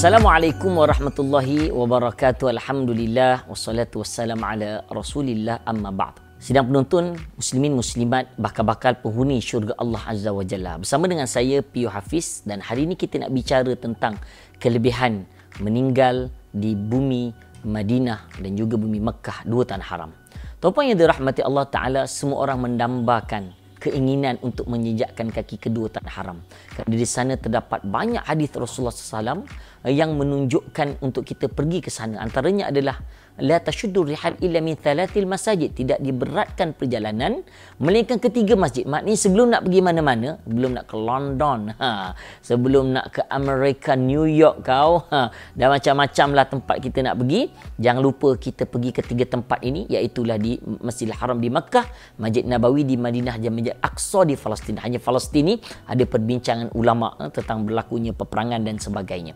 Assalamualaikum warahmatullahi wabarakatuh. Alhamdulillah wassalatu wassalam ala Rasulillah amma ba'd. Sidang penonton muslimin muslimat bakal-bakal penghuni syurga Allah Azza wa Jalla. Bersama dengan saya Pio Hafiz dan hari ini kita nak bicara tentang kelebihan meninggal di bumi Madinah dan juga bumi Mekah, dua tanah haram. Tuan-puan yang dirahmati Allah Taala, semua orang mendambakan keinginan untuk menjejakkan kaki kedua tanah haram. Kerana di sana terdapat banyak hadis Rasulullah SAW yang menunjukkan untuk kita pergi ke sana. Antaranya adalah la tashuddu rihal illa min thalathil masajid. Tidak diberatkan perjalanan melainkan ketiga masjid. Maknanya sebelum nak pergi mana-mana sebelum nak ke London ha sebelum nak ke Amerika New York kau ha dan macam-macam lah tempat kita nak pergi jangan lupa kita pergi ke tiga tempat ini iaitu di Masjidil Haram di Makkah Masjid Nabawi di Madinah dan Masjid Aqsa di Palestin. Hanya Palestin ni ada perbincangan ulama ha, tentang berlakunya peperangan dan sebagainya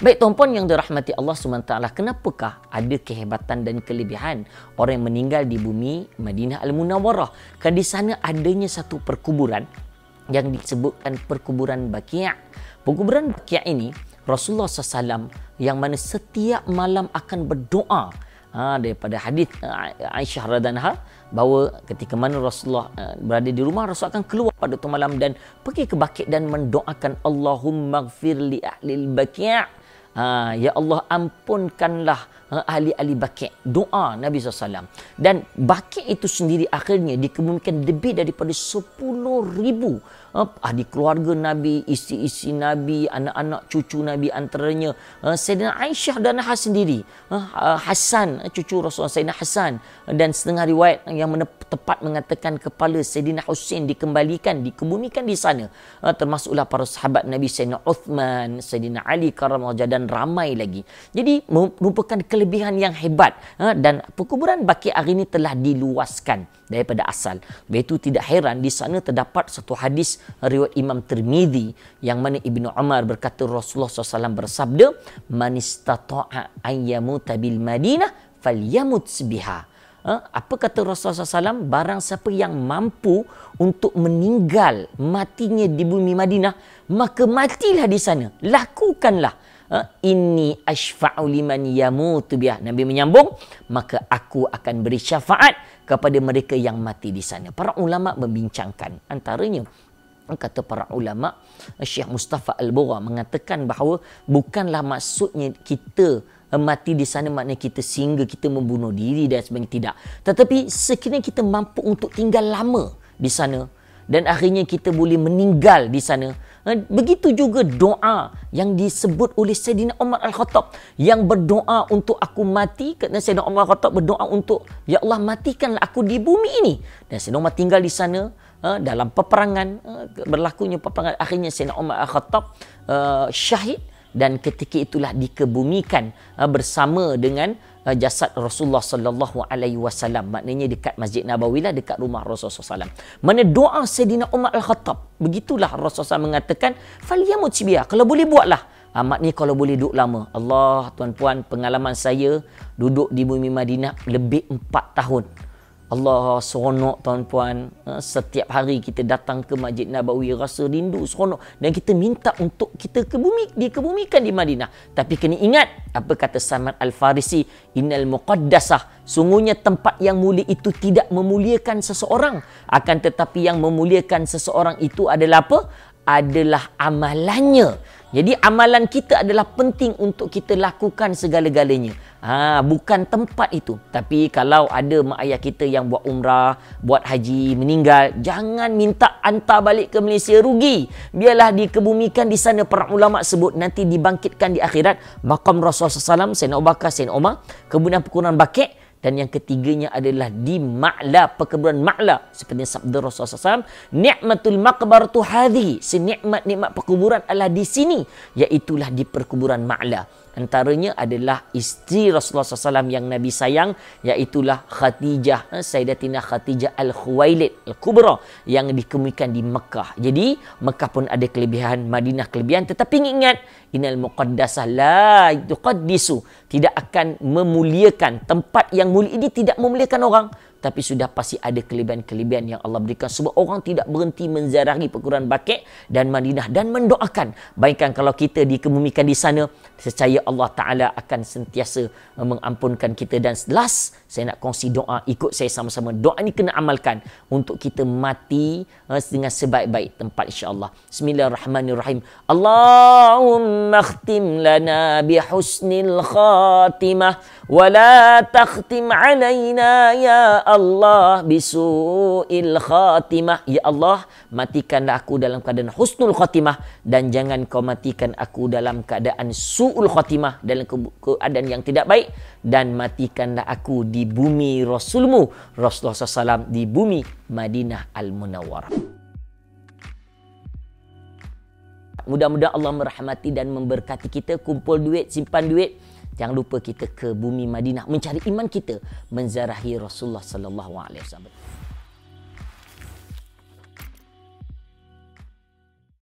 Baik tuan-puan yang dirahmati Allah SWT, kenapakah ada kehebatan dan kelebihan orang yang meninggal di bumi Madinah Al-Munawwarah? Kan di sana adanya satu perkuburan yang disebutkan perkuburan Baqi'. Perkuburan Baqi' ini Rasulullah SAW yang mana setiap malam akan berdoa ha, daripada hadis uh, Aisyah radhiyallahu bahawa ketika mana Rasulullah uh, berada di rumah Rasul akan keluar pada tu malam dan pergi ke Baqi' dan mendoakan Allahumma ghfir li ahli al-Baqi' Ha, ya Allah ampunkanlah ha, ahli-ahli bakit. Doa Nabi SAW. Dan bakit itu sendiri akhirnya dikemukakan lebih daripada 10 ribu ahli keluarga Nabi, isi-isi Nabi, anak-anak cucu Nabi antaranya uh, Sayyidina Aisyah dan Hasan sendiri, uh, Hasan cucu Rasulullah Sayyidina Hasan dan setengah riwayat yang tepat mengatakan kepala Sayyidina Husain dikembalikan, dikebumikan di sana. Termasuklah para sahabat Nabi Sayyidina Uthman, Sayyidina Ali karamullah dan ramai lagi. Jadi merupakan kelebihan yang hebat dan perkuburan Baqi hari ini telah diluaskan daripada asal. Itu tidak heran di sana terdapat satu hadis riwayat Imam Tirmizi yang mana Ibnu Umar berkata Rasulullah SAW bersabda man istata'a an yamuta bil Madinah falyamut biha Ha? Apa kata Rasulullah SAW? Barang siapa yang mampu untuk meninggal matinya di bumi Madinah, maka matilah di sana. Lakukanlah. Ha? Ini ashfa'u liman yamutu biha. Nabi menyambung, maka aku akan beri syafaat kepada mereka yang mati di sana. Para ulama membincangkan antaranya kata para ulama Syekh Mustafa Al-Bura mengatakan bahawa bukanlah maksudnya kita mati di sana maknanya kita sehingga kita membunuh diri dan sebagainya. Tidak. Tetapi sekiranya kita mampu untuk tinggal lama di sana dan akhirnya kita boleh meninggal di sana ha, begitu juga doa yang disebut oleh Sayyidina Umar Al-Khattab. Yang berdoa untuk aku mati kerana Sayyidina Umar Al-Khattab berdoa untuk Ya Allah matikanlah aku di bumi ini. Dan Sayyidina Umar tinggal di sana uh, dalam peperangan uh, berlakunya peperangan. Akhirnya Sayyidina Umar Al-Khattab uh, syahid dan ketika itulah dikebumikan bersama dengan jasad Rasulullah sallallahu alaihi wasallam. Maknanya dekat Masjid Nabawi lah dekat rumah Rasulullah sallam mana doa Sayyidina Umar Al-Khattab. Begitulah Rasulullah SAW mengatakan falyamut sibia kalau boleh buatlah Ha, maknanya kalau boleh duduk lama. Allah, tuan-puan, pengalaman saya duduk di bumi Madinah lebih empat tahun. Allah seronok tuan-puan. Ha, setiap hari kita datang ke Masjid Nabawi rasa rindu seronok. Dan kita minta untuk kita ke bumi dikebumikan di Madinah. Tapi kena ingat apa kata Salman Al-Farisi? Innal muqaddasah sungguhnya tempat yang mulia itu tidak memuliakan seseorang. Akan tetapi yang memuliakan seseorang itu adalah apa? Adalah amalannya jadi amalan kita adalah penting untuk kita lakukan segala-galanya. Ha, bukan tempat itu. Tapi kalau ada mak ayah kita yang buat umrah, buat haji, meninggal, jangan minta hantar balik ke Malaysia rugi. Biarlah dikebumikan di sana para ulama sebut nanti dibangkitkan di akhirat. Makam Rasulullah SAW, Sayyidina Abu Bakar, Sayyidina Umar, kemudian perkurangan bakit, dan yang ketiganya adalah di Ma'la perkebunan Ma'la. Seperti sabda Rasulullah SAW ni'matul maqbaratu hadhi senikmat-nikmat perkuburan adalah di sini iaitulah di perkuburan Ma'la antaranya adalah isteri Rasulullah SAW yang Nabi sayang iaitulah Khadijah eh, Sayyidatina Khadijah Al-Khuwailid Al-Kubra yang dikemukakan di Mekah. Jadi Mekah pun ada kelebihan Madinah kelebihan. Tetapi ingat inal muqaddasah la tuqaddisu tidak akan memuliakan tempat yang mulia. Ini tidak memuliakan orang tapi sudah pasti ada kelebihan-kelebihan yang Allah berikan. Sebab orang tidak berhenti menziarahi perguruan Baqi dan Madinah dan mendoakan. Baikkan kalau kita dikebumikan di sana secaya Allah Taala akan sentiasa mengampunkan kita. Dan last saya nak kongsi doa. Ikut saya sama-sama. Doa ini kena amalkan untuk kita mati uh, dengan sebaik-baik tempat insya-Allah. Bismillahirrahmanirrahim. Allahumma khtim lana bi husnil khatimah takhtim alaina ya Allah bi su'il khatimah ya Allah matikanlah aku dalam keadaan husnul khatimah dan jangan kau matikan aku dalam keadaan su'ul khatimah dalam keadaan yang tidak baik dan matikanlah aku di bumi Rasulmu Rasulullah SAW di bumi Madinah Al-Munawwarah. Mudah-mudahan Allah merahmati dan memberkati kita kumpul duit, simpan duit. Jangan lupa kita ke bumi Madinah mencari iman kita, menzarahi Rasulullah sallallahu alaihi wasallam.